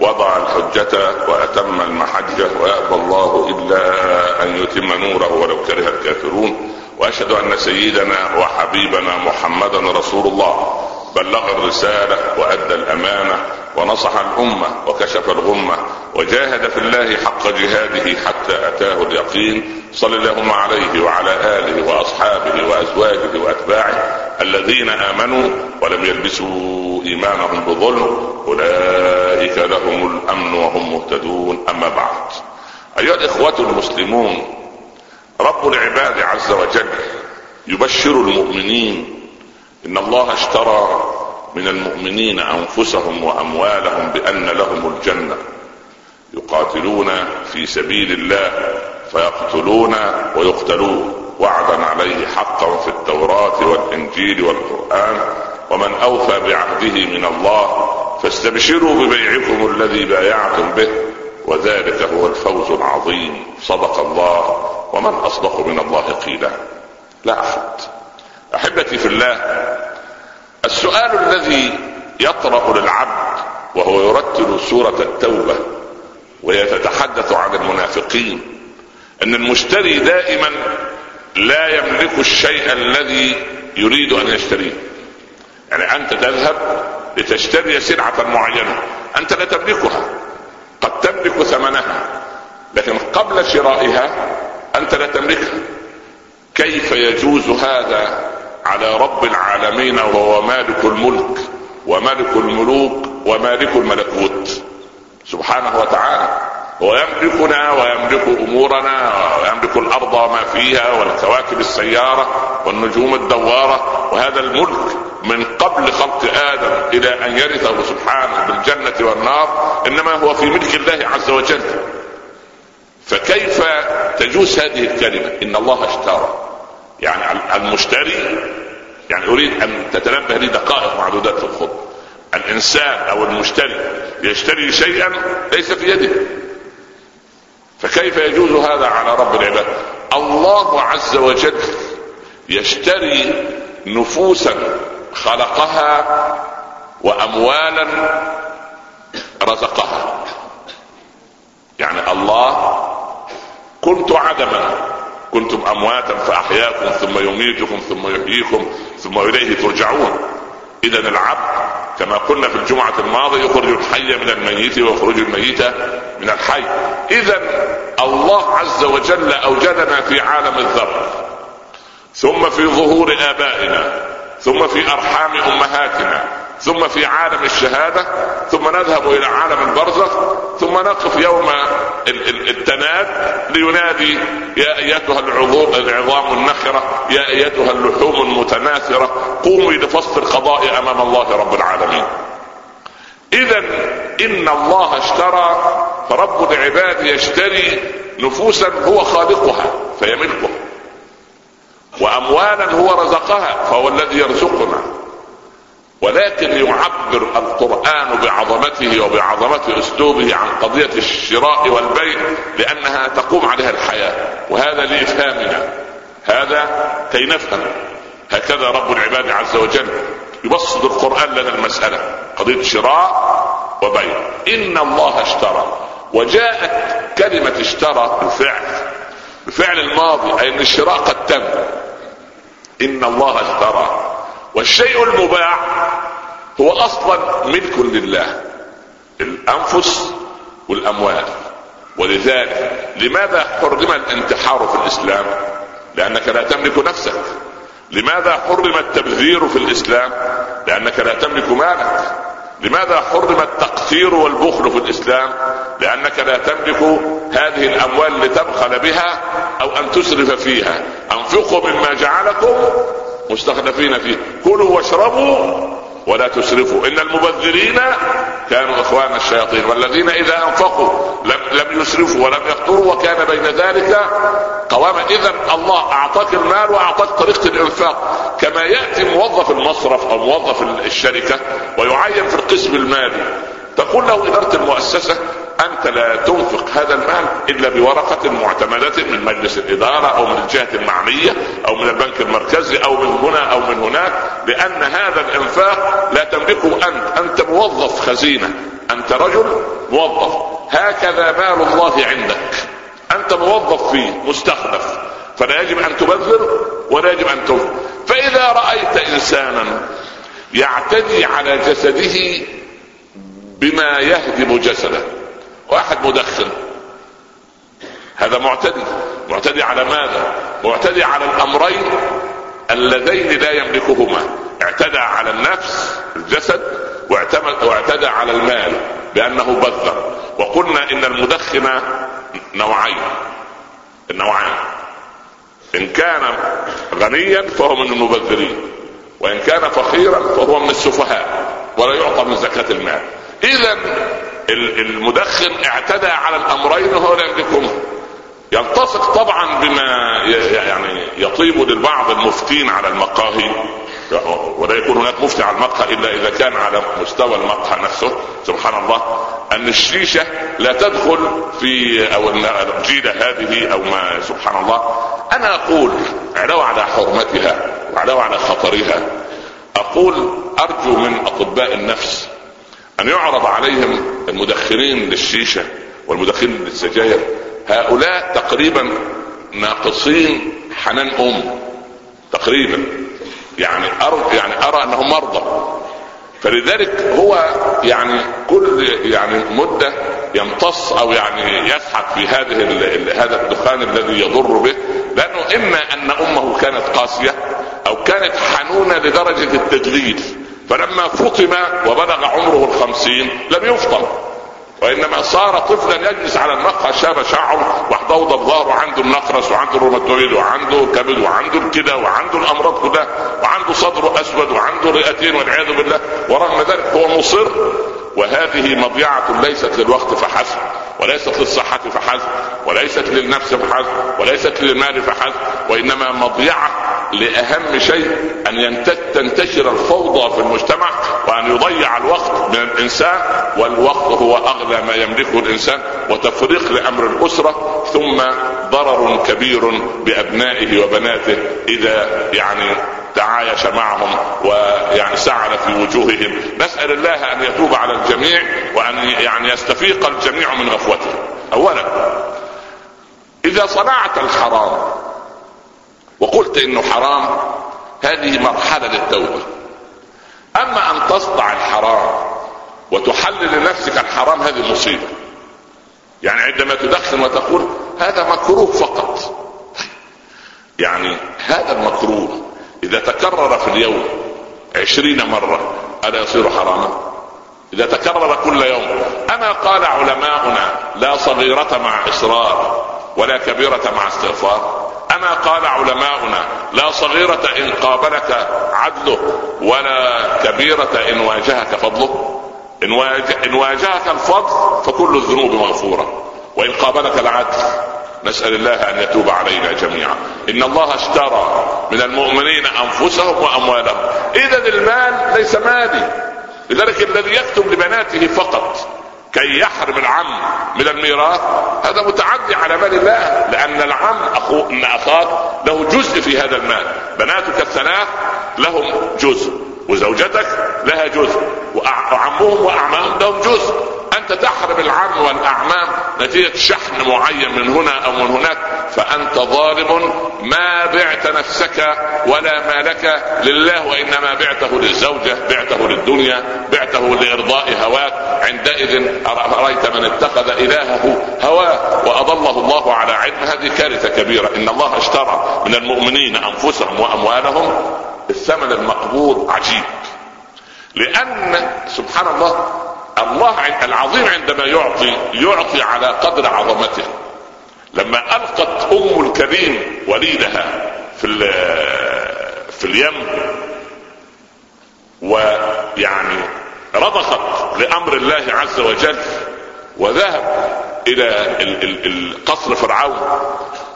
وضع الحجة وأتم المحجة ويأبى الله إلا أن يتم نوره ولو كره الكافرون. وأشهد أن سيدنا وحبيبنا محمدا رسول الله. بلغ الرسالة وأدى الأمانة ونصح الأمة وكشف الغمة وجاهد في الله حق جهاده حتى أتاه اليقين. صل اللهم عليه وعلى آله وأصحابه وأزواجه وأتباعه الذين آمنوا ولم يلبسوا إيمانهم بظلم. أولئك لهم الأمن وهم مهتدون. أما بعد. أيها الإخوة المسلمون رب العباد عز وجل يبشر المؤمنين إن الله اشترى من المؤمنين أنفسهم وأموالهم بأن لهم الجنة. يقاتلون في سبيل الله فيقتلون ويقتلون. وعدا عليه حقا في التوراة والإنجيل والقرآن. ومن أوفى بعهده من الله فاستبشروا ببيعكم الذي بايعتم به. وذلك هو الفوز العظيم. صدق الله. ومن أصدق من الله قيلا. لا أحد. أحبتي في الله السؤال الذي يطرأ للعبد وهو يرتل سورة التوبة وهي تتحدث عن المنافقين إن المشتري دائما لا يملك الشيء الذي يريد أن يشتريه. يعني أنت تذهب لتشتري سلعة معينة أنت لا تملكها قد تملك ثمنها لكن قبل شرائها أنت لا تملكها. كيف يجوز هذا على رب العالمين وهو مالك الملك وملك الملوك ومالك الملكوت. سبحانه وتعالى. هو يملكنا ويملك أمورنا ويملك الأرض وما فيها والكواكب السيارة والنجوم الدوارة وهذا الملك من قبل خلق آدم إلى أن يرثه سبحانه بالجنة والنار إنما هو في ملك الله عز وجل. فكيف تجوز هذه الكلمة؟ إن الله اشترى. يعني المشتري يعني أريد أن تتنبه لي دقائق معدودات في الخطبه الإنسان أو المشتري يشتري شيئا ليس في يده. فكيف يجوز هذا على رب العباد؟ الله عز وجل يشتري نفوسا خلقها واموالا رزقها. يعني الله كنت عدما. كنتم أمواتا فأحياكم ثم يميتكم ثم يحييكم ثم إليه ترجعون. اذا العبد كما قلنا في الجمعة الماضية يخرج الحي من الميت ويخرج الميت من الحي. اذا الله عز وجل أوجدنا في عالم الذر ثم في ظهور آبائنا ثم في أرحام أمهاتنا ثم في عالم الشهادة ثم نذهب إلى عالم البرزخ ثم نقف يوم التناد لينادي يا أيتها العظام النخرة يا أيتها اللحوم المتناثرة قوموا لفصل القضاء أمام الله رب العالمين. إذا إن الله اشترى فرب العباد يشتري نفوسا هو خالقها فيملكها وأموالا هو رزقها فهو الذي يرزقنا. ولكن يعبر القرآن بعظمته وبعظمة أسلوبه عن قضية الشراء والبيع لأنها تقوم عليها الحياة وهذا لإفهامنا. هذا كي نفهم. هكذا رب العباد عز وجل يبسط القرآن لنا المسألة قضية شراء وبيع. إن الله اشترى. وجاءت كلمة اشترى بالفعل بفعل الماضي أي أن الشراء قد تم. إن الله اشترى. والشيء المباح هو أصلا ملك لله الأنفس والأموال. ولذلك لماذا حرم الانتحار في الإسلام؟ لأنك لا تملك نفسك. لماذا حرم التبذير في الإسلام؟ لأنك لا تملك مالك. لماذا حرم التقتير والبخل في الإسلام؟ لأنك لا تملك هذه الأموال لتبخل بها أو أن تسرف فيها. أنفقوا مما جعلكم مستخلفين فيه. كلوا واشربوا ولا تسرفوا. إن المبذرين كانوا إخوان الشياطين والذين إذا أنفقوا لم لم يسرفوا ولم يقتروا وكان بين ذلك قواما اذا الله أعطاك المال وأعطاك طريقة الإنفاق. كما يأتي موظف المصرف أو موظف الشركة ويعين في القسم المالي تقول له إدارة المؤسسة أنت لا تنفق هذا المال إلا بورقة معتمدة من مجلس الإدارة أو من الجهه المعنيه أو من البنك المركزي أو من هنا أو من هناك لأن هذا الإنفاق لا تملكه أنت. أنت موظف خزينة أنت رجل موظف. هكذا مال الله عندك. أنت موظف فيه مستخلف فلا يجب أن تبذر ولا يجب أن تنفق. فإذا رأيت إنسانا يعتدي على جسده بما يهدم جسده. واحد مدخن. هذا معتدي. معتدي على ماذا؟ معتدي على الأمرين اللذين لا يملكهما. اعتدى على النفس الجسد واعتدى على المال بأنه بذر. وقلنا إن المدخن نوعين. النوعان. إن كان غنيا فهو من المبذرين. وإن كان فقيرا فهو من السفهاء. ولا يعطى من زكاة المال. إذا المدخن اعتدى على الأمرين وهو لا يملكهما يلتصق طبعا بما يعني يطيب للبعض المفتين على المقاهي. ولا يكون هناك مفتي على المقهى إلا إذا كان على مستوى المقهى نفسه. سبحان الله. أن الشيشة لا تدخل في أو الجيله هذه أو ما سبحان الله. أنا أقول علاوه على حرمتها وعلاوه على خطرها. أقول أرجو من أطباء النفس أن يعرض عليهم المدخنين للشيشة والمدخنين للسجاير هؤلاء تقريبا ناقصين حنان أم. تقريبا. يعني ارى يعني أرى انهم مرضى. فلذلك هو يعني كل يعني مدة يمتص أو يعني يسحب في هذه هذا الدخان الذي يضر به. لأنه إما أن أمه كانت قاسية أو كانت حنونة لدرجة التدليل فلما فطم وبلغ عمره الخمسين لم يفطم. وإنما صار طفلا يجلس على المقهى شاب شعره وحضوض ظهره وعنده النقرس وعنده الروماتويد وعنده كبد وعنده الكلى وعنده الأمراض كلها وعنده صدره أسود وعنده رئتين والعياذ بالله. ورغم ذلك هو مصر وهذه مضيعة ليست للوقت فحسب. وليست للصحة فحسب وليست للنفس فحسب وليست للمال فحسب وإنما مضيعة لأهم شيء أن تنتشر الفوضى في المجتمع وأن يضيع الوقت من الإنسان والوقت هو أغلى ما يملكه الإنسان وتفريق لأمر الأسرة ثم ضرر كبير بأبنائه وبناته إذا يعني تعايش معهم ويعني سعل في وجوههم نسأل الله أن يتوب على الجميع وأن يعني يستفيق الجميع من غفوته. أولا إذا صنعت الحرام وقلت إنه حرام هذه مرحلة للتوبة. أما أن تصنع الحرام وتحلل لنفسك الحرام هذه مصيبة. يعني عندما تدخن وتقول هذا مكروه فقط. يعني هذا المكروه إذا تكرر في اليوم عشرين مرة ألا يصير حراما؟ إذا تكرر كل يوم أما قال علماؤنا لا صغيرة مع إصرار ولا كبيرة مع استغفار أما قال علماؤنا لا صغيرة إن قابلك عدله ولا كبيرة إن واجهك فضله. إن واجهك الفضل فكل الذنوب مغفورة وإن قابلك العدل نسأل الله أن يتوب علينا جميعا. إن الله اشترى من المؤمنين أنفسهم وأموالهم. إذا المال ليس مالي. لذلك الذي يكتب لبناته فقط كي يحرم العم من الميراث هذا متعدي على مال الله لأن العم أخو إن أخاك له جزء في هذا المال. بناتك الثلاث لهم جزء وزوجتك لها جزء وعمهم وأعمامهم لهم جزء. انت تحرم العم والأعمام. نتيجة شحن معين من هنا أو من هناك. فأنت ظالم. ما بعت نفسك ولا مالك لله وإنما بعته للزوجة بعته للدنيا بعته لإرضاء هواك. عندئذ رايت من اتخذ إلهه هواه؟ وأضله الله على علم هذه كارثة كبيرة. إن الله اشترى من المؤمنين أنفسهم وأموالهم الثمن المقبول عجيب. لأن سبحان الله الله العظيم عندما يعطي يعطي على قدر عظمته. لما ألقت أم الكريم وليدها في في اليم ويعني رضخت لأمر الله عز وجل وذهب إلى قصر فرعون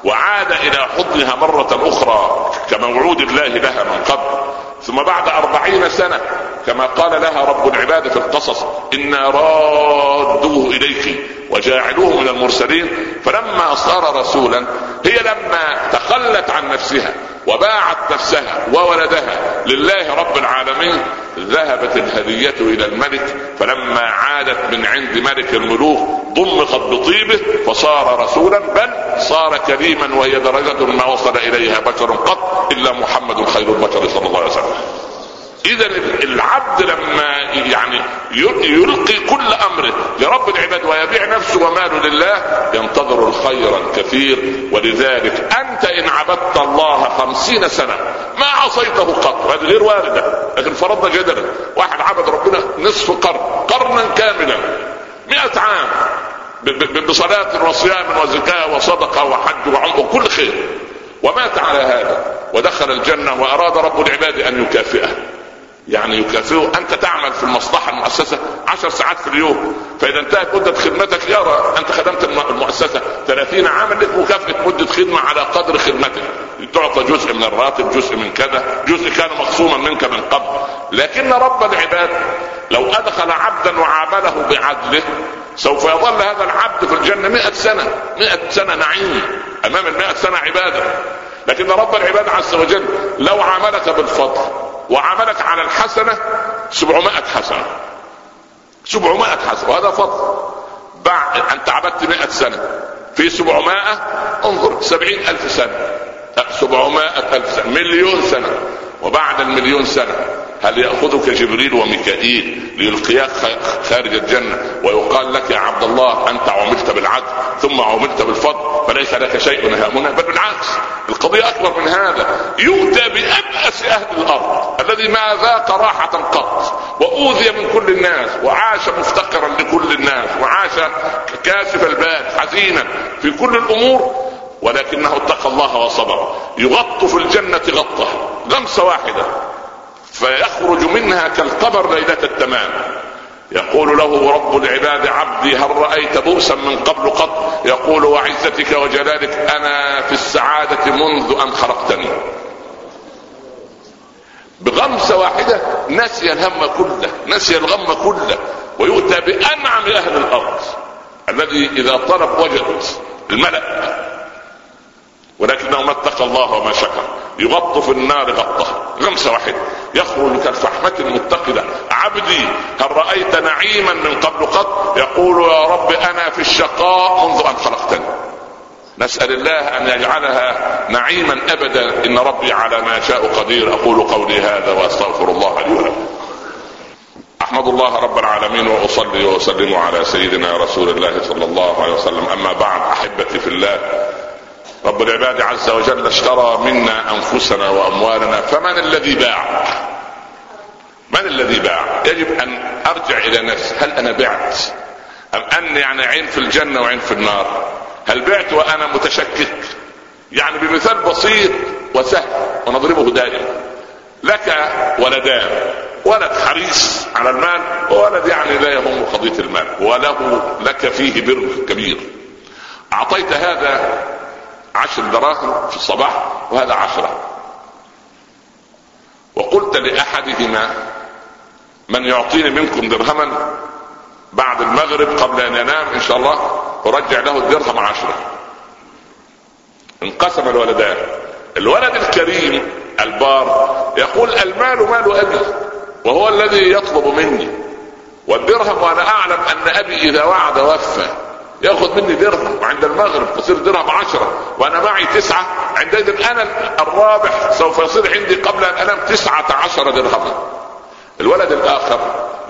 وعاد إلى حضنها مرة أخرى كموعود الله لها من قبل. ثم بعد أربعين سنة كما قال لها رب العباد في القصص إنا رادوه إليك وجاعلوه من المرسلين. فلما صار رسولا هي لما تخلت عن نفسها وباعت نفسها وولدها لله رب العالمين ذهبت الهدية إلى الملك فلما عادت من عند ملك الملوك ضمخت بطيبه فصار رسولا بل صار كريما وهي درجة ما وصل إليها بشر قط إلا محمد خير البشر صلى الله عليه وسلم. اذا العبد لما يعني يلقي كل امره لرب العباد ويبيع نفسه وماله لله ينتظر الخير الكثير. ولذلك أنت إن عبدت الله خمسين سنة ما عصيته قط. هذه غير وارده لكن فرضنا جدلا. واحد عبد ربنا نصف قرن قرنا كاملا مئة عام بصلاة وصيام وزكاة وصدقة وحج وعمر وكل خير. ومات على هذا ودخل الجنة وأراد رب العباد أن يكافئه. يعني يكافئه. أنت تعمل في المصلحة المؤسسة عشر ساعات في اليوم. فإذا انتهت مدة خدمتك يرى أنت خدمت المؤسسة 30 عاما لك مكافاه مدة خدمة على قدر خدمتك. تعطى جزء من الراتب جزء من كذا جزء كان مخصوما منك من قبل. لكن رب العباد لو أدخل عبدا وعامله بعدله سوف يظل هذا العبد في الجنة مئة سنة مئة سنة نعيم. أمام المئة سنة عبادة. لكن رب العباد عز وجل لو عاملك بالفضل وعملك على الحسنة سبعمائة حسنة. سبعمائة حسنة وهذا فضل. بعد أنت عبدت مائة سنة في سبعمائة انظر سبعين ألف سنة. سبعمائة ألف سنة مليون سنة. وبعد المليون سنة هل يأخذك جبريل وميكائيل ليلقياك خارج الجنة ويقال لك يا عبد الله أنت عملت بالعدل ثم عملت بالفضل فليس لك شيء هامنا بل بالعكس. القضية أكبر من هذا. يؤتى بأبأس أهل الأرض الذي ما ذاق راحة قط وأوذي من كل الناس وعاش مفتقرا لكل الناس وعاش كاسف البال حزينا في كل الأمور ولكنه اتقى الله وصبر. يغط في الجنة غطة غمسة واحدة. فيخرج منها كالقمر ليلة التمام. يقول له رب العباد عبدي هل رأيت بؤسا من قبل قط؟ يقول وعزتك وجلالك أنا في السعادة منذ أن خلقتني. بغمسة واحدة نسي الهم كله نسي الغم كله ويؤتى بأنعم أهل الأرض. الذي إذا طلب وجد الملأ. ولكنه ما اتقى الله وما شكر يغط في النار غطه. غمسة واحدة يخرج كالفحمة المتقدة. عبدي هل رأيت نعيما من قبل قط؟ يقول يا رب أنا في الشقاء منذ أن خلقتني. نسأل الله أن يجعلها نعيما أبدا. إن ربي على ما شاء قدير. أقول قولي هذا وأستغفر الله لي ولكم. أحمد الله رب العالمين وأصلي وأسلم على سيدنا رسول الله صلى الله عليه وسلم. أما بعد أحبتي في الله رب العباد عز وجل اشترى منا أنفسنا وأموالنا فمن الذي باع؟ من الذي باع؟ يجب أن أرجع إلى نفسي هل أنا بعت؟ أم أني يعني عين في الجنة وعين في النار؟ هل بعت وأنا متشكك؟ يعني بمثال بسيط وسهل ونضربه دائما. لك ولدان ولد حريص على المال وولد يعني لا يهم قضية المال وله لك فيه بر كبير. أعطيت هذا عشر دراهم في الصباح وهذا عشرة. وقلت لأحدهما من يعطيني منكم درهما بعد المغرب قبل أن ينام إن شاء الله أرجع له الدرهم عشرة. انقسم الولدان. الولد الكريم البار يقول المال مال أبي وهو الذي يطلب مني والدرهم وأنا أعلم أن أبي إذا وعد وفى. ياخذ مني درهم وعند المغرب تصير درهم عشرة وأنا معي تسعة. عندئذ أنا الرابح سوف يصير عندي قبل أن أنام تسعة عشر درهما. الولد الآخر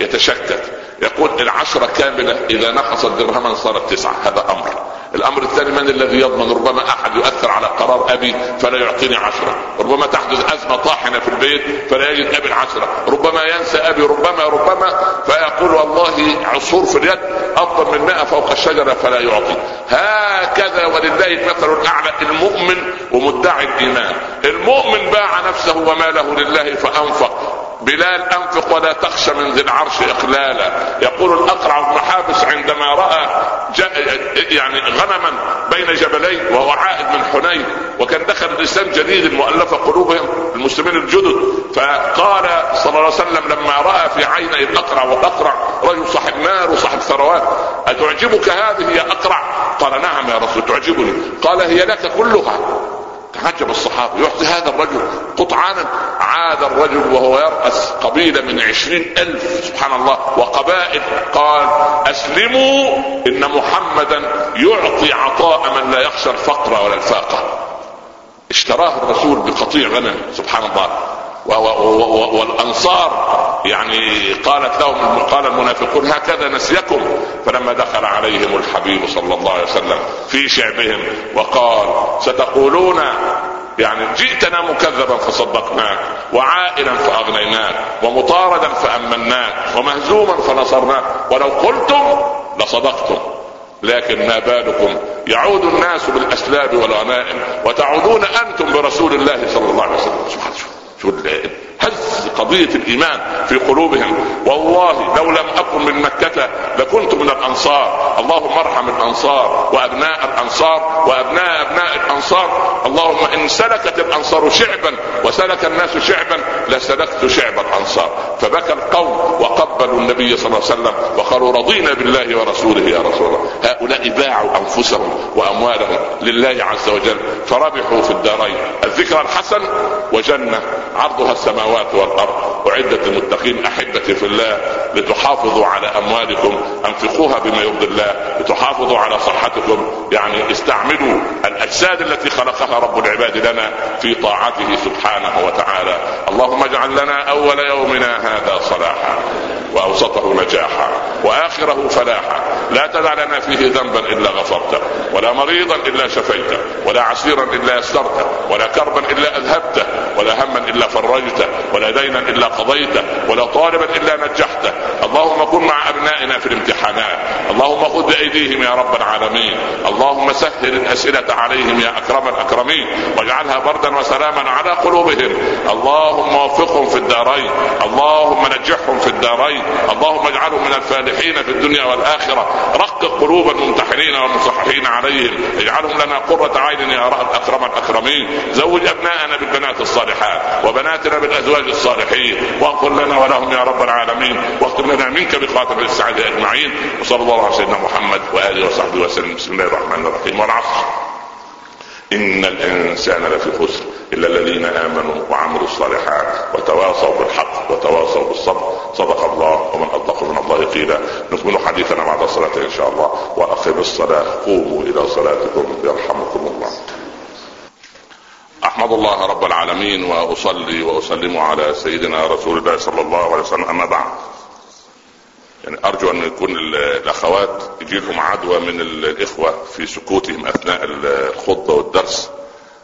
يتشكك يقول العشرة كاملة إذا نقصت درهما صارت تسعة هذا أمر. الأمر الثاني من الذي يضمن؟ ربما أحد يؤثر على قرار أبي فلا يعطيني عشرة. ربما تحدث أزمة طاحنة في البيت فلا يجد أبي العشرة. ربما ينسى أبي ربما ربما فيقول والله عصور في اليد افضل من مئة فوق الشجرة فلا يعطي. هكذا ولله المثل الأعلى المؤمن ومدعي الإيمان. المؤمن باع نفسه وماله لله فأنفق. بلال أنفق ولا تخشى من ذي العرش إقلالا. يقول الأقرع بن حابس عندما رأى يعني غنما بين جبلين وهو عائد من حنين وكان دخل لسان جديد المؤلفه قلوبهم المسلمين الجدد فقال صلى الله عليه وسلم لما رأى في عيني الأقرع والأقرع رجل صاحب مال وصاحب ثروات أتعجبك هذه يا أقرع؟ قال نعم يا رسول تعجبني. قال هي لك كلها. تعجب الصحابة يعطي هذا الرجل قطعانا عاد الرجل وهو يرأس قبيلة من عشرين ألف سبحان الله وقبائل قال أسلموا إن محمدا يعطي عطاء من لا يخشى الفقر ولا الفاقة. اشتراه الرسول بقطيع غنم سبحان الله. والأنصار يعني قالت لهم قال المنافقون هكذا نسيكم. فلما دخل عليهم الحبيب صلى الله عليه وسلم في شعبهم وقال ستقولون يعني جئتنا مكذبا فصدقناك وعائلا فأغنيناك ومطاردا فأمناك ومهزوما فنصرناك ولو قلتم لصدقتم. لكن ما بالكم؟ يعود الناس بالأسلاب والغنائم وتعودون أنتم برسول الله صلى الله عليه وسلم. سبحانه هز قضية الإيمان في قلوبهم. والله لو لم أكن من مكة لكنت من الأنصار. اللهم ارحم الأنصار وأبناء الأنصار وأبناء أبناء الأنصار. اللهم إن سلكت الأنصار شعبا وسلك الناس شعبا لسلكت شعب الأنصار. فبكى القوم وقبلوا النبي صلى الله عليه وسلم وقالوا رضينا بالله ورسوله يا رسول الله. هؤلاء باعوا أنفسهم وأموالهم لله عز وجل. فربحوا في الدارين. الذكر الحسن وجنة عرضها السماوات والأرض. أعدت للمتقين احبتي في الله لتحافظوا على أموالكم. أنفقوها بما يرضي الله. لتحافظوا على صحتكم. يعني استعملوا الأجساد التي خلقها رب العباد لنا في طاعته سبحانه وتعالى. اللهم اجعل لنا أول يومنا هذا صلاحا وأوسطه نجاحا وآخره فلاحا. لا تدع لنا فيه ذنبا إلا غفرته ولا مريضا إلا شفيته ولا عسيرا إلا يسرته ولا كربا إلا أذهبته ولا هما إلا فرجته ولا دينا إلا قضيته ولا طالبا إلا نجحته. اللهم كن مع أبنائنا في الامتحانات. اللهم خذ بأيديهم يا رب العالمين. اللهم سهل الأسئلة عليهم يا أكرم الأكرمين واجعلها بردا وسلاما على قلوبهم. اللهم وفقهم في الدارين. اللهم نجحهم في الدارين. اللهم اجعلهم من الفالحين في الدنيا والآخرة. رقق قلوب الممتحنين والمصححين عليهم. اجعلهم لنا قرة عين يا أكرم الأكرمين. زوج ابنائنا بالبنات الصالحات وبناتنا بالأزواج الصالحين واغفر لنا ولهم يا رب العالمين واختم لنا منك بخاتم السعادة أجمعين وصلى الله على سيدنا محمد وآله وصحبه وسلم. بسم الله الرحمن الرحيم. والعصر. إن الإنسان لفي خسر إلا الذين آمنوا وعملوا الصالحات وتواصوا بالحق وتواصوا بالصبر. صدق الله ومن أصدق من الله قيلا. نكمل حديثنا بعد الصلاة إن شاء الله وأقم الصلاة. قوموا إلى صلاتكم يرحمكم الله. أحمد الله رب العالمين وأصلي وأسلم على سيدنا رسول الله صلى الله عليه وسلم. أما بعد يعني أرجو أن يكون الأخوات يجي لهم عدوى من الإخوة في سكوتهم أثناء الخطبة والدرس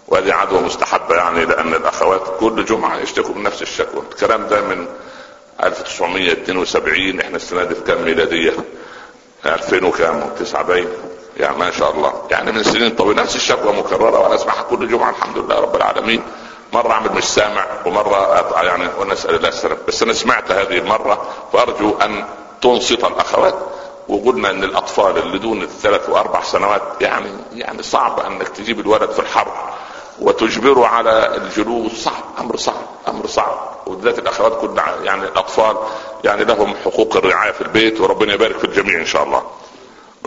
وهذه عدوى مستحبة يعني لأن الأخوات كل جمعة يشتكوا من نفس الشكوى. الكلام ده من 1972 إحنا السنة دي في كام ميلادية؟ 2000 وكام؟ 9 باين. يعني ما شاء الله. يعني من سنين طويله نفس الشكوى مكررة وأنا اسمعها كل جمعة الحمد لله رب العالمين. مرة أعمل مش سامع ومرة يعني ونسأل الله السلامة. بس أنا سمعت هذه المرة فأرجو أن تنصت الأخوات وقلنا إن الأطفال اللي دون الثلاث وأربع سنوات يعني يعني صعب أنك تجيب الولد في الحرب وتجبره على الجلوس. صعب. أمر صعب. أمر صعب. وبالذات الأخوات كل يعني الأطفال يعني لهم حقوق الرعاية في البيت وربنا يبارك في الجميع إن شاء الله.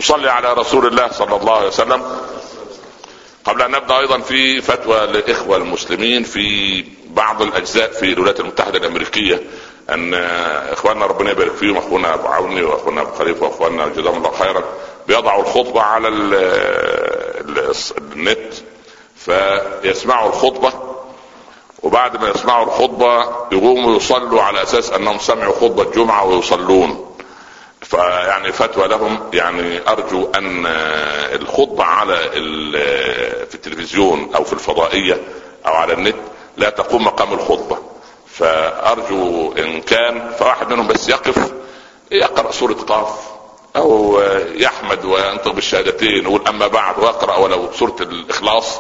نصلي على رسول الله صلى الله عليه وسلم. قبل أن نبدأ أيضا في فتوى للإخوة المسلمين في بعض الأجزاء في الولايات المتحدة الأمريكية. أن إخواننا ربنا يبارك فيهم أخونا أبو عوني وأخونا أبو خليفة وأخواننا جزاهم الله خيرا بيضعوا الخطبة على النت فيسمعوا الخطبة وبعد ما يسمعوا الخطبة يقوموا يصلوا على أساس أنهم سمعوا خطبة الجمعة ويصلون. فيعني فتوى لهم. يعني أرجو أن الخطبة على في التلفزيون أو في الفضائية أو على النت لا تقوم مقام الخطبة. فأرجو إن كان فواحد منهم بس يقف يقرأ سورة قاف أو يحمد وينطق بالشهادتين ويقول أما بعد ويقرا ولو سورة الإخلاص.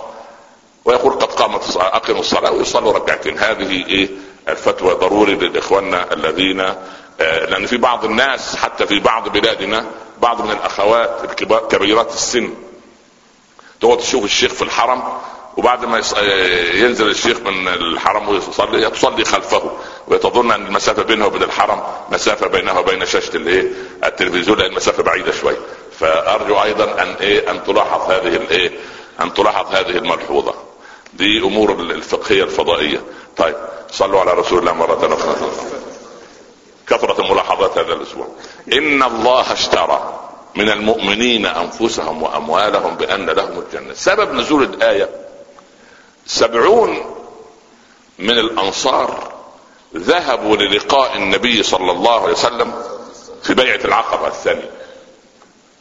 ويقول قد قامت الصلاة اقيموا الصلاة ويصلوا ركعتين. هذه إيه؟ الفتوى ضروري لاخواننا الذين لأن في بعض الناس حتى في بعض بلادنا بعض من الأخوات كبيرات السن تقعد تشوف الشيخ في الحرم وبعد ما ينزل الشيخ من الحرم ويصلي تصلي خلفه وتظن أن المسافة بينه وبين الحرم مسافة بينها وبين شاشة الايه التلفزيون لأن المسافة بعيدة شوي. فأرجو أيضا أن إيه؟ أن تلاحظ هذه الايه أن تلاحظ هذه الملحوظة. دي أمور الفقهية الفضائية. طيب صلوا على رسول الله مرة أخرى. كثرت الملاحظات هذا الأسبوع. إن الله اشترى من المؤمنين أنفسهم وأموالهم بأن لهم الجنة. سبب نزول الآية. سبعون من الأنصار ذهبوا للقاء النبي صلى الله عليه وسلم في بيعة العقبة الثانية.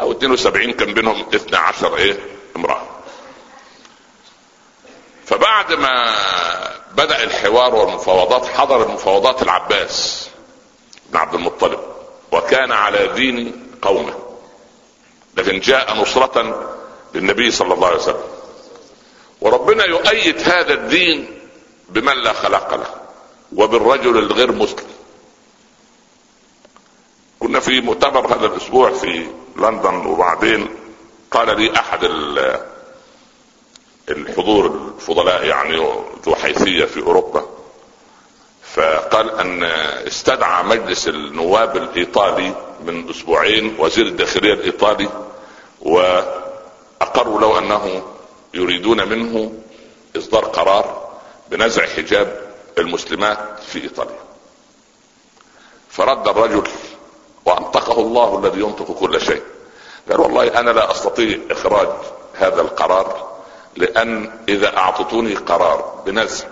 أو 72 كان بينهم 12 إيه؟ امرأة. فبعد ما بدأ الحوار والمفاوضات حضر المفاوضات العباس. بن عبد المطلب وكان على دين قومه. لكن جاء نصرة للنبي صلى الله عليه وسلم. وربنا يؤيد هذا الدين بمن لا خلق له وبالرجل الغير مسلم. كنا في مؤتمر هذا الأسبوع في لندن وبعدين قال لي أحد الحضور الفضلاء يعني ذو حيثية في أوروبا فقال أن استدعى مجلس النواب الإيطالي من أسبوعين وزير الداخلية الإيطالي وأقروا له أنه يريدون منه إصدار قرار بنزع حجاب المسلمات في إيطاليا. فرد الرجل وأنطقه الله الذي ينطق كل شيء. قال والله أنا لا أستطيع إخراج هذا القرار لأن إذا أعطتوني قرار بنزع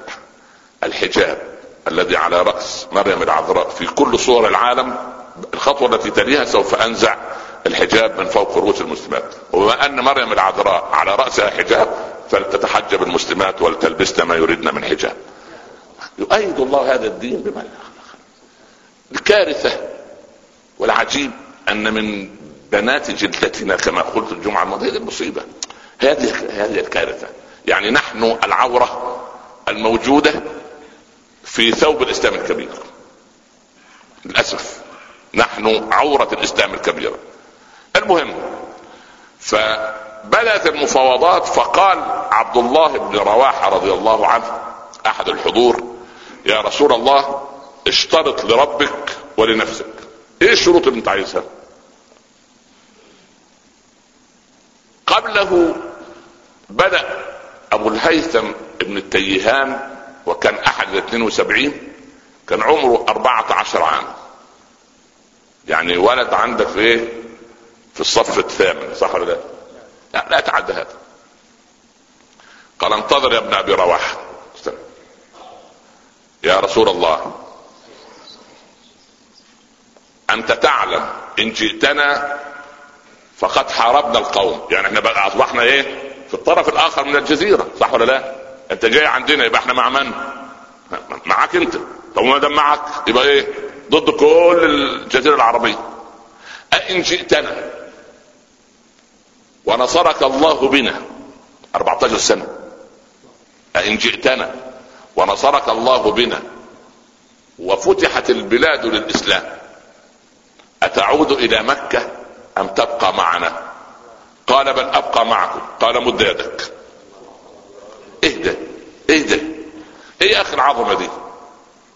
الحجاب الذي على رأس مريم العذراء في كل صور العالم الخطوة التي تليها سوف أنزع الحجاب من فوق رؤوس المسلمات. وبما أن مريم العذراء على رأسها حجاب فلتتحجب المسلمات ولتلبسن ما يريدن من حجاب. يؤيد الله هذا الدين بما الكارثة والعجيب أن من بنات جلدتنا كما قلت الجمعة الماضية المصيبه هذه هذه الكارثة. يعني نحن العورة الموجودة في ثوب الإسلام الكبير. للأسف. نحن عورة الإسلام الكبيره المهم فبدات المفاوضات فقال عبد الله بن رواحة رضي الله عنه أحد الحضور يا رسول الله اشترط لربك ولنفسك. إيه الشروط اللي أنت عايزها؟ قبله بدأ أبو الهيثم ابن التيهان وكان أحد ال 72 كان عمره 14 عام. يعني ولد عندك في إيه؟ في الصف الثامن صح ولا لا؟ لا, لا هذا. قال انتظر يا ابن أبي رواحة. يا رسول الله أنت تعلم إن جئتنا فقد حاربنا القوم. يعني إحنا بقى أصبحنا إيه؟ في الطرف الآخر من الجزيرة صح ولا لا؟ انت جاي عندنا يبقى إحنا مع من؟ معاك انت. طب ما دام معك يبقى إيه؟ ضد كل الجزيرة العربية. أئن جئتنا ونصرك الله بنا 14 سنة. أئن جئتنا ونصرك الله بنا وفتحت البلاد للإسلام. أتعود إلى مكة أم تبقى معنا؟ قال بل أبقى معكم. قال مد يدك. اهدى اهدى. إيه يا أخي العظمه دي؟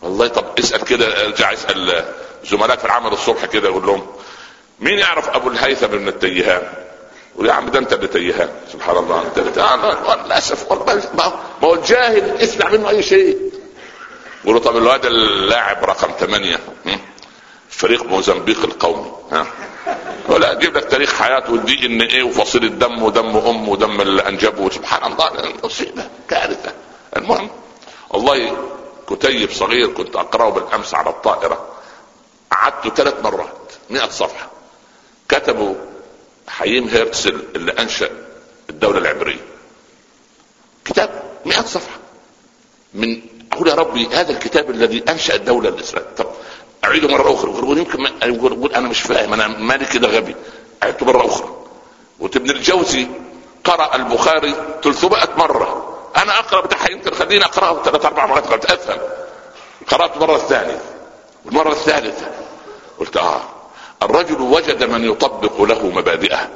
والله طب اسأل كده ارجع اسأل زملائك في العمل الصبح كده يقول لهم مين يعرف أبو الهيثم بن التيهان؟ يقول يا عم ده أنت اللي تيهان. سبحان الله أنت للأسف والله. ما هو الجاهل اسمع منه أي شيء. يقولوا طب الواد اللاعب رقم ثمانية. فريق موزمبيق القومي ها. ولا أجيب لك تاريخ حياته والدي إن إيه وفصيل الدم ودم ام ودم اللي انجبه سبحان الله مصيبه كارثة. المهم والله كتيب صغير كنت أقرأه بالأمس على الطائرة. قعدت ثلاث مرات 100 صفحة. كتبوا حييم هيرتسل اللي أنشأ الدولة العبرية. كتاب 100 صفحة. من أقول يا ربي هذا الكتاب الذي أنشأ الدولة الإسرائيلية. طب اعيده مرة أخرى. يقول يمكن يقول أنا مش فاهم. أنا مالي كده غبي. اعيده مرة أخرى. وابن الجوزي قرأ البخاري 300 مرة. أنا أقرأ بتاعها يمكن خليني أقرأه ثلاث أربع مرات قد أفهم. قرأت مرة الثانية المرة الثالثة. قلت آه. الرجل وجد من يطبق له مبادئه.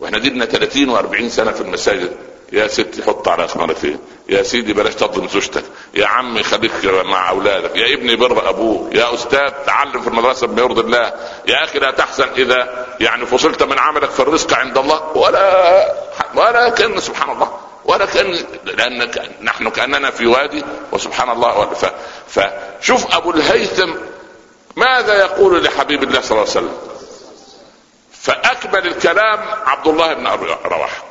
وإحنا دينا 30 و40 سنة في المساجد. يا ستي حط على اخمارك فين؟ يا سيدي بلاش تظلم زوجتك. يا عمي خليك مع أولادك. يا ابني بر أبوك. يا أستاذ تعلم في المدرسة بما يرضي الله. يا أخي لا تحزن إذا يعني فصلت من عملك فالرزق عند الله. ولا ولا كأن سبحان الله. ولا كأن لأن نحن كأننا في وادي وسبحان الله. ف... فشوف أبو الهيثم ماذا يقول لحبيب الله صلى الله عليه وسلم. فأكمل الكلام عبد الله بن رواحة.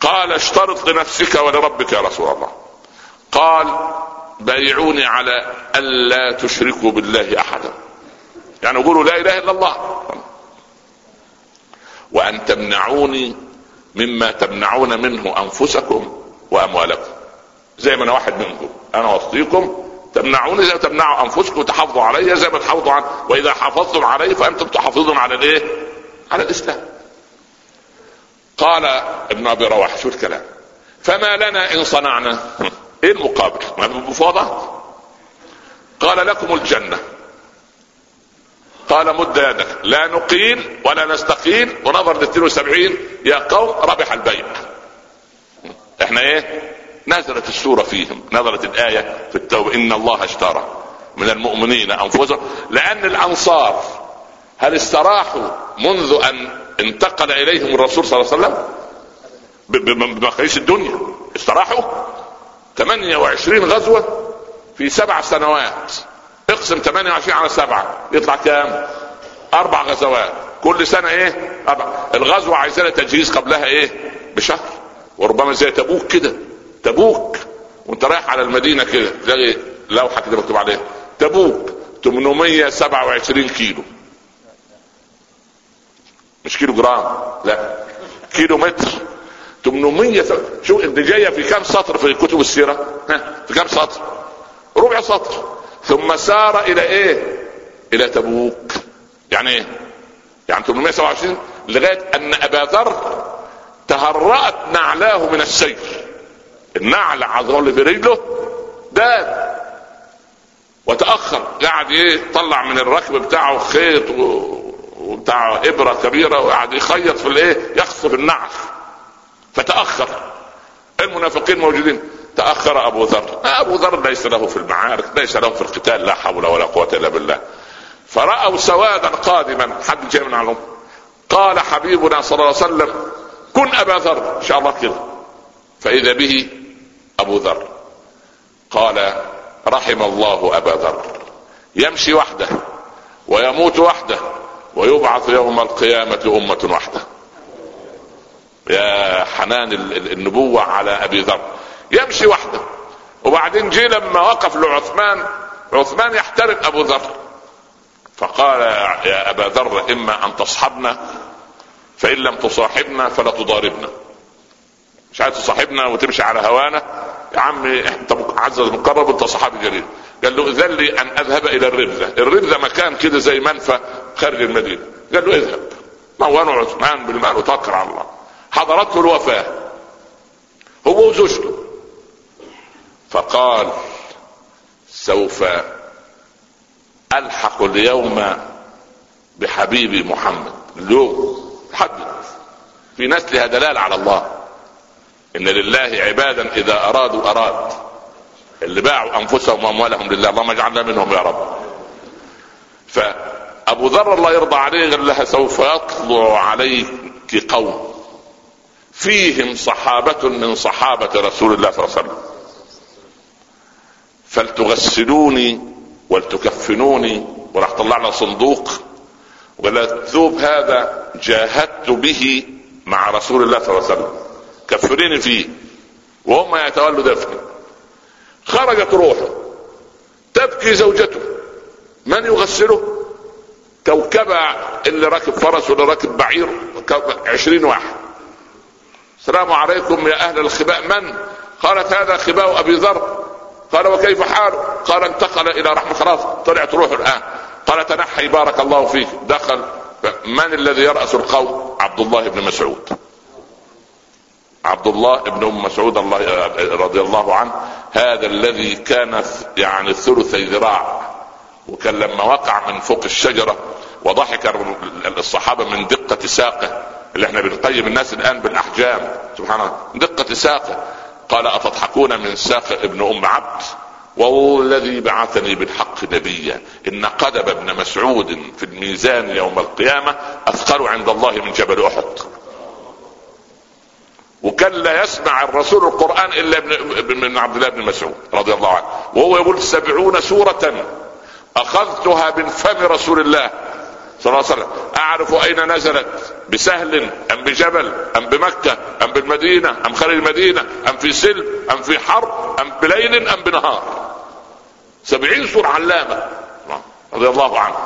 قال اشترط لنفسك ولربك يا رسول الله. قال بايعوني على ألا تشركوا بالله أحدا. يعني قولوا لا إله إلا الله. وأن تمنعوني مما تمنعون منه أنفسكم وأموالكم. زي ما أنا واحد منكم. أنا وصيكم تمنعوني زي ما تمنعوا أنفسكم وتحافظوا علي زي ما تحافظوا عن وإذا حافظتم علي فأنتم تحافظون على الإيه؟ على الإسلام. قال ابن أبي رواح شو الكلام؟ فما لنا إن صنعنا؟ إيه المقابل؟ ما بفوضى قال لكم الجنة قال مد يدك لا نقيل ولا نستقيل ونظر ل 72 يا قوم ربح البيع إحنا إيه نزلت السورة فيهم نزلت الآية في التوبة إن الله اشترى من المؤمنين أنفسهم لأن الأنصار هل استراحوا منذ أن انتقل إليهم الرسول صلى الله عليه وسلم؟ بمقاييس الدنيا. استراحوا. 28 غزوة في سبع سنوات. اقسم 28 على سبعة. يطلع كام؟ أربع غزوات. كل سنة إيه؟ أربع. الغزوة عايزة لها تجهيز قبلها إيه؟ بشهر. وربما زي تبوك كده. تبوك. وأنت رايح على المدينة كده. تلاقي لوحة كده مكتوب عليها. تبوك. 827 كيلو. مش كيلو جرام لا. كيلو متر. 800 شو انت جاية في كم سطر في كتب السيرة؟ ها في كم سطر؟ ربع سطر. ثم سار إلى إيه؟ إلى تبوك. يعني إيه؟ يعني 827 لغاية أن أبا ذر تهرأت نعلاه من السير. النعل عظم اللي في رجله داد وتأخر. قعد إيه؟ طلع من الركب بتاعه خيط وبتاع إبرة كبيرة وقعد يخيط في الإيه؟ يخصف النعل فتأخر. المنافقين موجودين. تأخر أبو ذر. أبو ذر ليس له في المعارك ليس له في القتال لا حول ولا قوة إلا بالله. فرأوا سوادا قادما. حد جاي من علم قال حبيبنا صلى الله عليه وسلم كن أبا ذر. إن شاء الله كده. فإذا به أبو ذر. قال رحم الله أبا ذر. يمشي وحده. ويموت وحده. ويبعث يوم القيامة أمة وحده يا حنان النبوة على أبي ذر. يمشي وحده. وبعدين جه لما وقف لعثمان عثمان يحترم أبو ذر. فقال يا أبا ذر إما أن تصحبنا فإن لم تصاحبنا فلا تضاربنا. مش عايز تصاحبنا وتمشي على هوانا؟ يا عمي أنت عز مقرب أنت صحابي جليل. قال له اذن لي أن أذهب إلى الربذه الربذه مكان كده زي منفى خارج المدينة. قال له اذهب. موانه عثمان بالمال وتوكل على الله. حضرته الوفاة. هو وزوجته. فقال سوف ألحق اليوم بحبيبي محمد. اليوم. حدث في نسلها دلالة على الله. إن لله عبادا إذا أرادوا أراد. اللي باعوا أنفسهم وأموالهم لله. اللهم اجعلنا منهم يا رب. فابو ذر الله يرضى عليه قال لها سوف يطلع عليك قوم. فيهم صحابة من صحابة رسول الله صلى الله عليه وسلم. فلتغسلوني ولتكفنوني. وراح طلع لنا صندوق. وقال الثوب هذا جاهدت به مع رسول الله صلى الله عليه وسلم. كفريني فيه. وهم يتولوا دفنه خرجت روحه. تبكي زوجته. من يغسله؟ كوكبة اللي راكب فرس ولا راكب بعير عشرين واحد. السلام عليكم يا أهل الخباء. من؟ قالت هذا خباء أبي ذر. قال وكيف حاله قال انتقل إلى رحمه خلاص طلعت روحه الآن. قال تنحي بارك الله فيك. دخل. من الذي يرأس القوم؟ عبد الله بن مسعود. عبد الله بن أم مسعود الله رضي الله عنه. هذا الذي كان يعني ثلثي ذراع. وكان لما وقع من فوق الشجرة وضحك الصحابة من دقة ساقه اللي إحنا بنقيم الناس الآن بالأحجام سبحان الله دقة ساقه. قال أتضحكون من ساق ابن أم عبد؟ وهو الذي بعثني بالحق نبيا. إن قدم ابن مسعود في الميزان يوم القيامة أثقل عند الله من جبل أحد. وكان لا يسمع الرسول القرآن إلا من عبد الله بن مسعود رضي الله عنه. وهو يقول سبعون سورة أخذتها من فم رسول الله صلى الله عليه وسلم. أعرف أين نزلت بسهل أم بجبل أم بمكة أم بالمدينة أم خارج المدينة أم في سلم أم في حرب أم بليل أم بنهار. سبعين سورة علامة. رضي الله عنه.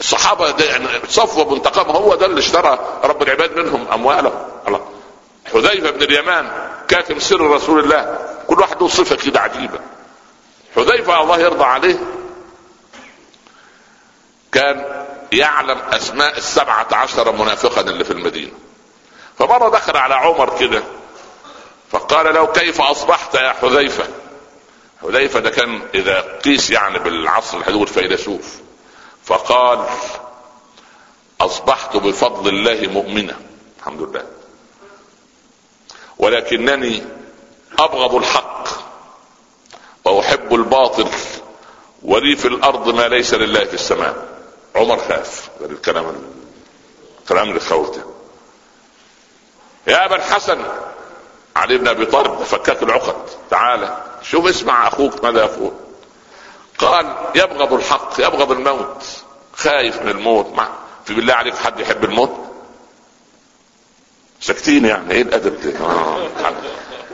الصحابة يعني صفوة منتقم هو ده اللي اشترى رب العباد منهم أموالهم. الله. حذيفة بن اليمان كاتم سر رسول الله. كل واحد له صفة كده عجيبة. حذيفة الله يرضى عليه كان يعلم أسماء السبعة عشر منافقا اللي في المدينة. فمرة دخل على عمر كده فقال له كيف أصبحت يا حذيفة؟ حذيفة ده كان إذا قيس يعني بالعصر الحدود فيلسوف فقال أصبحت بفضل الله مؤمنا الحمد لله. ولكنني أبغض الحق. وأحب الباطل ولي في الأرض ما ليس لله في السماء. عمر خاف. الكلام الكلام اللي خوته يا أبا الحسن علي بن أبي طالب فكك العقد. تعالى شوف اسمع أخوك ماذا يقول؟ قال يبغض الحق يبغض الموت. خايف من الموت. ما في بالله عليك حد يحب الموت؟ ساكتين يعني إيه الأدب ده؟ آه.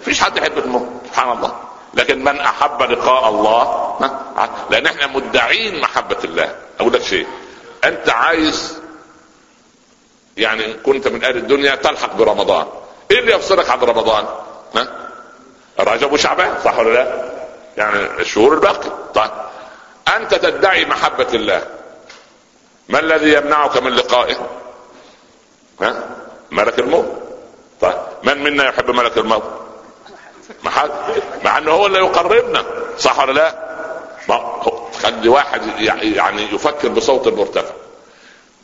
فيش حد يحب الموت. سبحان الله. لكن من أحب لقاء الله لأن إحنا مدعين محبة الله. أقول لك شيء. أنت عايز يعني كنت من أهل الدنيا تلحق برمضان. إيه اللي يفصلك عن رمضان؟ ها؟ رجب وشعبان صح ولا لا؟ يعني الشهور الباقي. طيب. أنت تدعي محبة الله. ما الذي يمنعك من لقائه؟ ها؟ ملك الموت. طيب. من منا يحب ملك الموت؟ ما حد مع إنه هو اللي يقربنا صح ولا لا؟ خلي واحد يعني يفكر بصوت مرتفع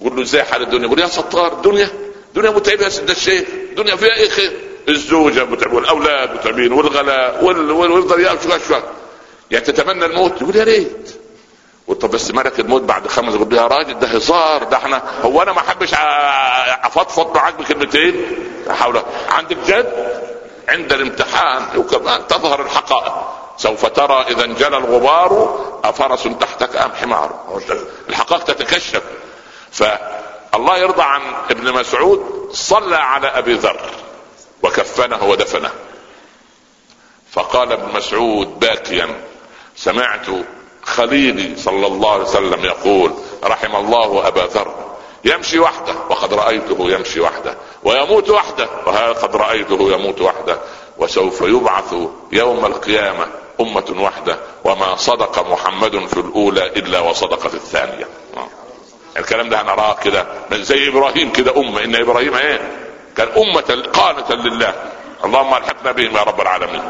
يقول له إزاي حال الدنيا؟ يقول يا ستار الدنيا دنيا متعبه يا سيدنا الشيخ الدنيا فيها إيه خير؟ الزوجة متعبة والأولاد متعبين والغلاء ويفضل يمشي شوية يعني تتمنى الموت؟ يقول يا ريت. طب بس ملك الموت بعد خمس يقول يا راجل ده هزار ده إحنا هو أنا ما أحبش أفضفض معاك بكلمتين؟ حول عندك جد؟ عند الامتحان. وكمان تظهر الحقائق. سوف ترى إذا انجلى الغبار أفرس تحتك أم حمار. الحقائق تتكشف. فالله يرضى عن ابن مسعود صلى على أبي ذر وكفنه ودفنه. فقال ابن مسعود باكيا سمعت خليلي صلى الله عليه وسلم يقول رحم الله أبا ذر. يمشي وحده وقد رأيته يمشي وحده ويموت وحده وقد رأيته يموت وحده. وسوف يبعث يوم القيامة أمة وحدة وما صدق محمد في الأولى إلا وصدق في الثانية. الكلام ده هنراه كده زي إبراهيم كده أمة. إن إبراهيم إيه؟ كان أمة قانتا لله. اللهم ألحقنا بهم يا رب العالمين.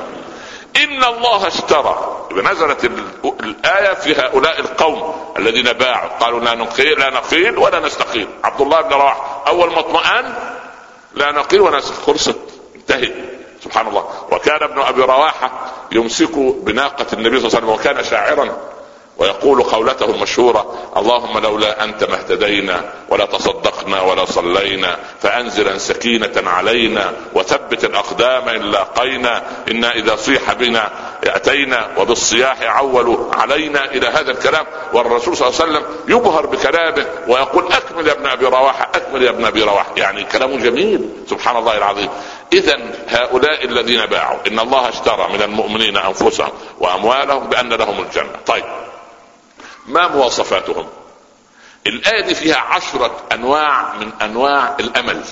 إن الله اشترى. نزلت الآية في هؤلاء القوم الذين باعوا. قالوا لا نقيل لا نقيل ولا نستقيل. عبد الله بن رواح أول ما اطمأن لا نقيل ولا خلصت انتهت سبحان الله. وكان ابن أبي رواحة يمسك بناقة النبي صلى الله عليه وسلم وكان شاعرا. ويقول قولته المشهورة اللهم لولا أنت ما اهتدينا ولا تصدقنا ولا صلينا فأنزلا سكينة علينا وثبت الأقدام إن لاقينا إنا إذا صيح بنا أتينا وبالصياح عولوا علينا إلى هذا الكلام. والرسول صلى الله عليه وسلم يبهر بكلامه ويقول أكمل يا ابن أبي رواحة أكمل يا ابن أبي رواحة يعني كلامه جميل سبحان الله العظيم. إذا هؤلاء الذين باعوا إن الله اشترى من المؤمنين أنفسهم وأموالهم بأن لهم الجنة. طيب. ما مواصفاتهم؟ الآية دي فيها عشرة أنواع من أنواع الأمل.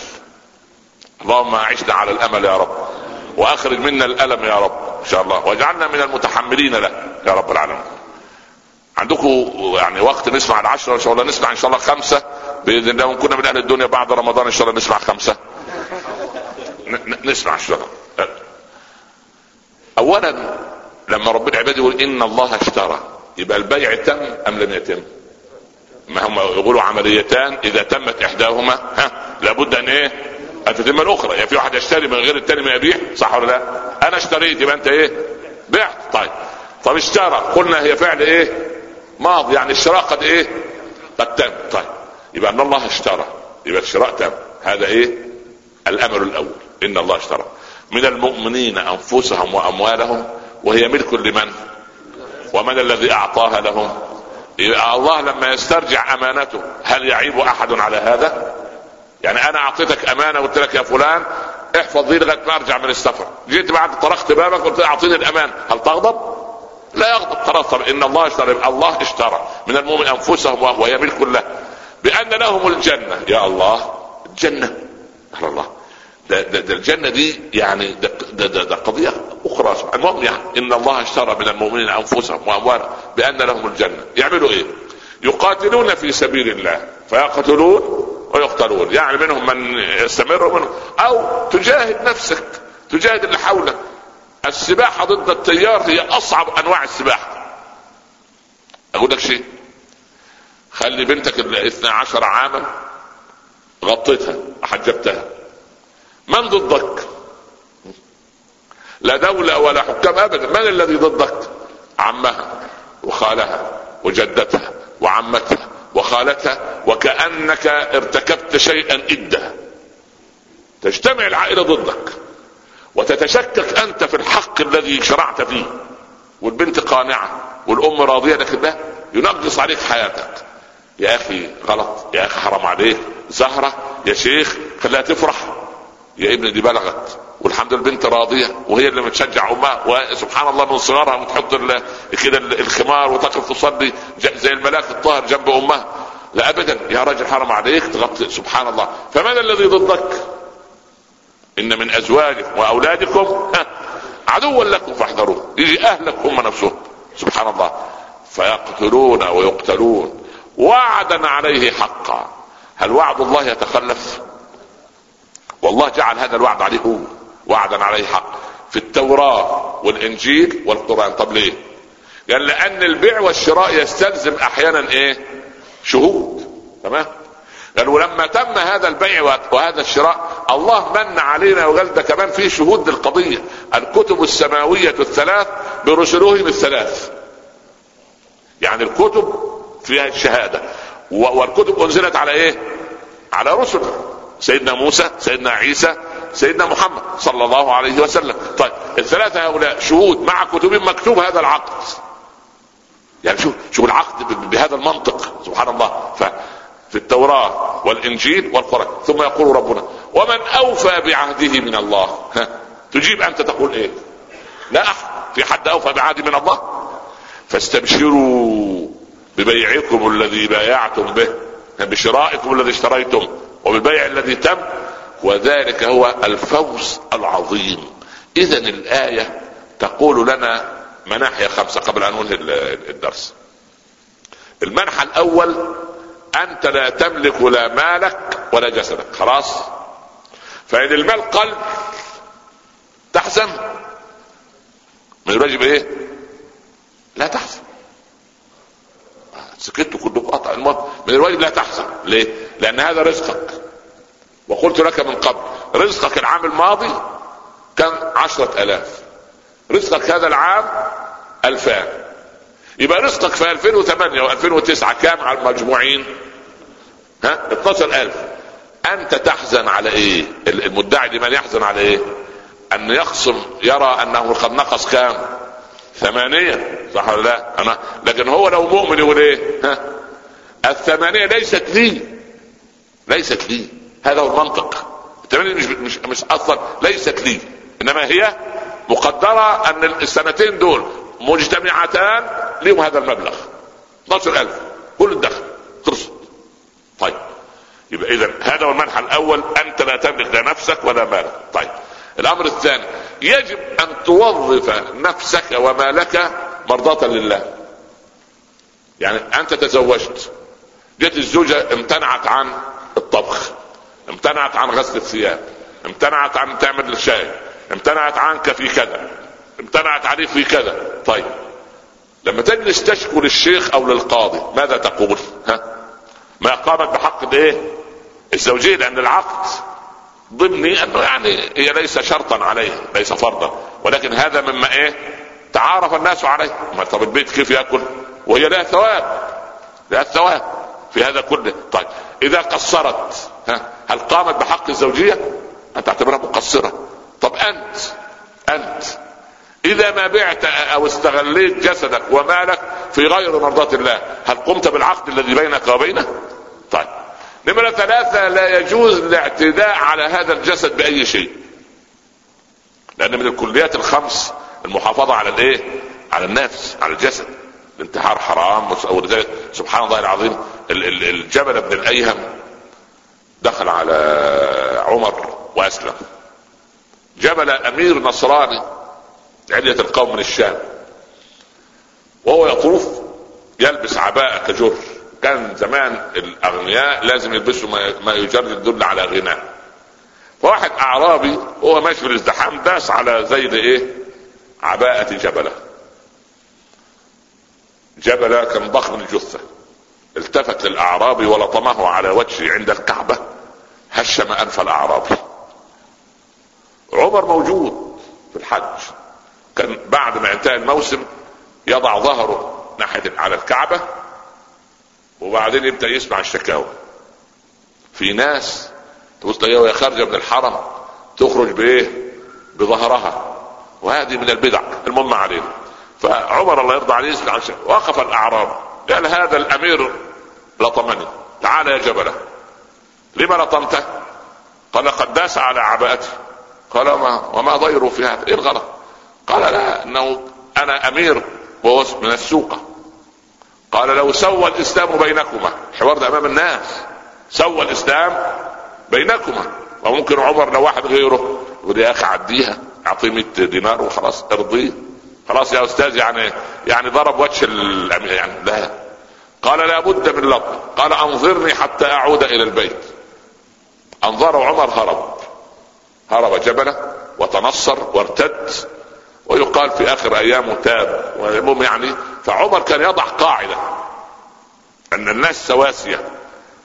اللهم أعشنا على الأمل يا رب وأخرج منا الألم يا رب إن شاء الله واجعلنا من المتحملين له يا رب العالمين. عندكم يعني وقت نسمع العشرة إن شاء الله نسمع إن شاء الله خمسة. بإذن الله وكنا من أهل الدنيا بعد رمضان إن شاء الله نسمع خمسة. نسمع الشرع اولا لما رب العباد يقول إن الله اشترى. يبقى البيع تم أم لم يتم؟ ما هم يقولوا عمليتان إذا تمت إحداهما ها لابد أن إيه؟ أن تتم الأخرى يعني في واحد يشتري من غير الثاني ما يبيع صح ولا لا؟ أنا اشتريت يبقى أنت إيه؟ بعت طيب طب اشترى قلنا هي فعل إيه؟ ماضي يعني الشراء قد إيه؟ قد تم طيب يبقى أن الله اشترى يبقى الشراء تم هذا إيه؟ الأمر الأول إن الله اشترى من المؤمنين أنفسهم وأموالهم وهي ملك لمن؟ ومن الذي اعطاها لهم؟ الله لما يسترجع أمانته هل يعيب أحد على هذا؟ يعني أنا أعطيتك أمانة وقلت لك يا فلان احفظ دي لغاية ما أرجع من السفر. جيت بعد طرقت بابك قلت أعطيني الأمان. هل تغضب؟ لا يغضب. خلاص إن الله اشترى الله اشترى. من المؤمن أنفسهم وهي ملك له. بأن لهم الجنة. يا الله الجنة. الله. ده, ده, ده الجنة دي يعني ده, ده, ده, قضية أخرى. المهم يعني إن الله اشترى من المؤمنين أنفسهم وأموالهم بأن لهم الجنة. يعملوا إيه؟ يقاتلون في سبيل الله فيقتلون ويقتلون. يعني منهم من يستمر ومنهم. أو تجاهد نفسك تجاهد اللي حولك. السباحة ضد التيار هي أصعب أنواع السباحة. أقول لك شيء. خلي بنتك الاثنى عشر عاما غطيتها حجبتها من ضدك. لا دولة ولا حكام أبدا. من الذي ضدك؟ عمها وخالها وجدتها وعمتها وخالتها وكأنك ارتكبت شيئا إدا تجتمع العائلة ضدك وتتشكك أنت في الحق الذي شرعت فيه. والبنت قانعة والأم راضية لكن ده ينقص عليك حياتك. يا أخي غلط يا أخي حرام عليك. زهرة يا شيخ خليها تفرح. يا ابني دي بلغت. والحمد لله البنت راضية وهي اللي بتشجع أمها وسبحان الله من صغرها بتحط كده الخمار وتقف تصلي زي الملاك الطاهر جنب أمها. لا ابدا. يا راجل حرم عليك تغطي سبحان الله. فمن الذي ضدك؟ إن من أزواجكم وأولادكم عدوا لكم فاحذروه. يجي اهلك هم نفسهم. سبحان الله. فيقتلون ويقتلون. وعدا عليه حقا. هل وعد الله يتخلف؟ والله جعل هذا الوعد عليه هو وعدا عليه حق في التوراة والإنجيل والقرآن طب ليه؟ قال لأن البيع والشراء يستلزم أحيانا إيه؟ شهود تمام؟ قال ولما تم هذا البيع وهذا الشراء الله من علينا وقال ده كمان في شهود للقضية الكتب السماوية الثلاث برسلهم الثلاث يعني الكتب فيها الشهادة والكتب أنزلت على إيه؟ على رسل سيدنا موسى سيدنا عيسى سيدنا محمد صلى الله عليه وسلم. طيب الثلاثة هؤلاء شهود مع كتب مكتوب هذا العقد. يعني شوف شوف العقد بهذا المنطق سبحان الله. في التوراة والإنجيل والقرآن. ثم يقول ربنا ومن أوفى بعهده من الله. ها تجيب أنت تقول إيه؟ لا أحد. في حد أوفى بعهده من الله؟ فاستبشروا ببيعكم الذي بايعتم به بشرائكم الذي اشتريتم. وبالبيع الذي تم وذلك هو الفوز العظيم. اذا الآية تقول لنا مناحي خمسة قبل ان انهي الدرس. المنحى الأول أنت لا تملك لا مالك ولا جسدك. خلاص؟ فإن المال قل تحزن. من الواجب إيه لا تحزن. سكت كله قطع الموت. من الواجب لا تحزن. ليه؟ لأن هذا رزقك. وقلت لك من قبل رزقك العام الماضي كان عشرة آلاف. رزقك هذا العام ألفان. يبقى رزقك في 2008 و2009 كام على المجموعين. ها؟ 12000 أنت تحزن على إيه؟ المدعي لمن يحزن على إيه؟ أن يخصم يرى أنه قد نقص كام؟ ثمانية. صح ولا لا؟ أنا لكن هو لو مؤمن يقول إيه؟ ها؟ الثمانية ليست لي. ليست لي. هذا هو المنطق. الثمانية مش مش مش أصلا ليست لي. إنما هي مقدرة أن السنتين دول مجتمعتان لهم هذا المبلغ. 12000 كل الدخل. خلص. طيب. يبقى اذا هذا هو المنحى الأول. أنت لا تملك لا نفسك ولا مالك. طيب. الأمر الثاني. يجب أن توظف نفسك ومالك مرضاة لله. يعني أنت تزوجت. جت الزوجة امتنعت عن الطبخ امتنعت عن غسل الثياب امتنعت عن تعمل الشاي امتنعت عنك في كذا امتنعت عليك في كذا. طيب لما تجلس تشكو للشيخ أو للقاضي ماذا تقول؟ ها؟ ما قامت بحق الإيه؟ الزوجية لأن العقد ضمني انه يعني هي ليس شرطا عليه ليس فرضا. ولكن هذا مما إيه؟ تعارف الناس عليه. ما طب البيت كيف يأكل؟ وهي لها ثواب لها ثواب في هذا كله. طيب إذا قصرت ها هل قامت بحق الزوجية؟ انت تعتبرها مقصرة. طب أنت أنت إذا ما بعت أو استغليت جسدك ومالك في غير مرضاة الله هل قمت بالعقد الذي بينك وبينه؟ طيب. نمرة ثلاثة لا يجوز الاعتداء على هذا الجسد بأي شيء. لأن من الكليات الخمس المحافظة على الإيه؟ على النفس على الجسد. الانتحار حرام ولذلك سبحان الله العظيم الجبل بن الأيهم دخل على عمر وأسلم. جبل أمير نصراني علية القوم من الشام. وهو يطوف يلبس عباءة كجر. كان زمان الأغنياء لازم يلبسوا ما يجرد يدل على غنى فواحد أعرابي وهو ماشي في الازدحام داس على زي إيه؟ عباءة جبلة. جبلة كان ضخم الجثة. التفت للاعرابي ولطمه على وجهه عند الكعبة هشم أنف الاعرابي عمر موجود في الحج. كان بعد ما انتهى الموسم يضع ظهره ناحية على الكعبة وبعدين يبدأ يسمع الشكاوى. في ناس تبص تلاقيها وهي خارجه من الحرم تخرج بإيه؟ بظهرها. وهذه من البدع المهم علينا. فعمر الله يرضى عليه وقف الأعراب. قال هذا الأمير لطمني. تعال يا جبلة. لما لطمته؟ قال قد داس على عباءتي قال ما وما ضيره في هذا؟ إيه الغلط؟ قال لا إنه أنا أمير وهو من السوقه قال لو سوى الإسلام بينكما. الحوار ده أمام الناس. سوى الإسلام بينكما. وممكن عمر لو واحد غيره. يقول يا أخي عديها أعطيه 100 دينار وخلاص ارضيه. خلاص يا أستاذ يعني يعني ضرب وجه الامير يعني لا. قال لابد من لطم قال أنظرني حتى أعود إلى البيت. انظره عمر هرب. هرب جبله وتنصر وارتد. ويقال في آخر أيامه تاب. المهم يعني فعمر كان يضع قاعدة. أن الناس سواسية.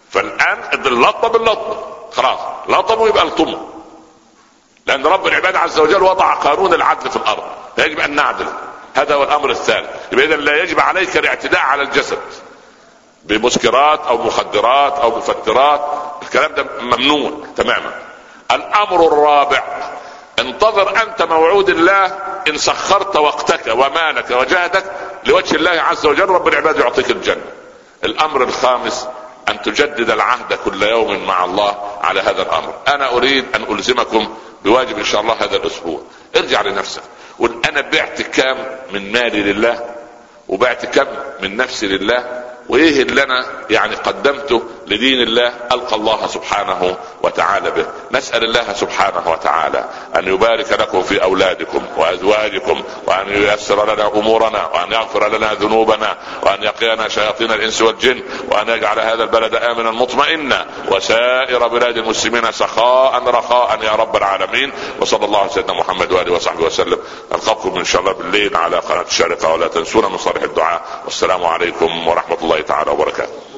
فالآن اللطمه باللطمه خلاص لطموا يبقى الطموا لأن رب العباد عز وجل وضع قانون العدل في الأرض. فيجب أن نعدل. هذا هو الأمر الثالث اذا لا يجب عليك الاعتداء على الجسد. بمسكرات أو مخدرات أو مفترات. الكلام ده ممنوع تماما. الأمر الرابع. انتظر أنت موعود الله إن سخرت وقتك ومالك وجهدك لوجه الله عز وجل. رب العباد يعطيك الجنة. الأمر الخامس. أن تجدد العهد كل يوم مع الله على هذا الأمر. أنا أريد أن ألزمكم بواجب إن شاء الله هذا الأسبوع. ارجع لنفسك. قل أنا بعت كام من مالي لله وبعت كم من نفسي لله وإيه اللي أنا يعني قدمته لدين الله ألقى الله سبحانه وتعالى به. نسأل الله سبحانه وتعالى أن يبارك لكم في أولادكم وأزواجكم وأن ييسر لنا أمورنا وأن يغفر لنا ذنوبنا وأن يقينا شياطين الإنس والجن وأن يجعل هذا البلد آمنا مطمئنا وسائر بلاد المسلمين سخاء رخاء يا رب العالمين. وصلى الله على سيدنا محمد وآله وصحبه وسلم. نلقاكم إن شاء الله بالليل على قناة الشارقة ولا تنسونا من صالح الدعاء. والسلام عليكم ورحمة الله تعالى وبركاته.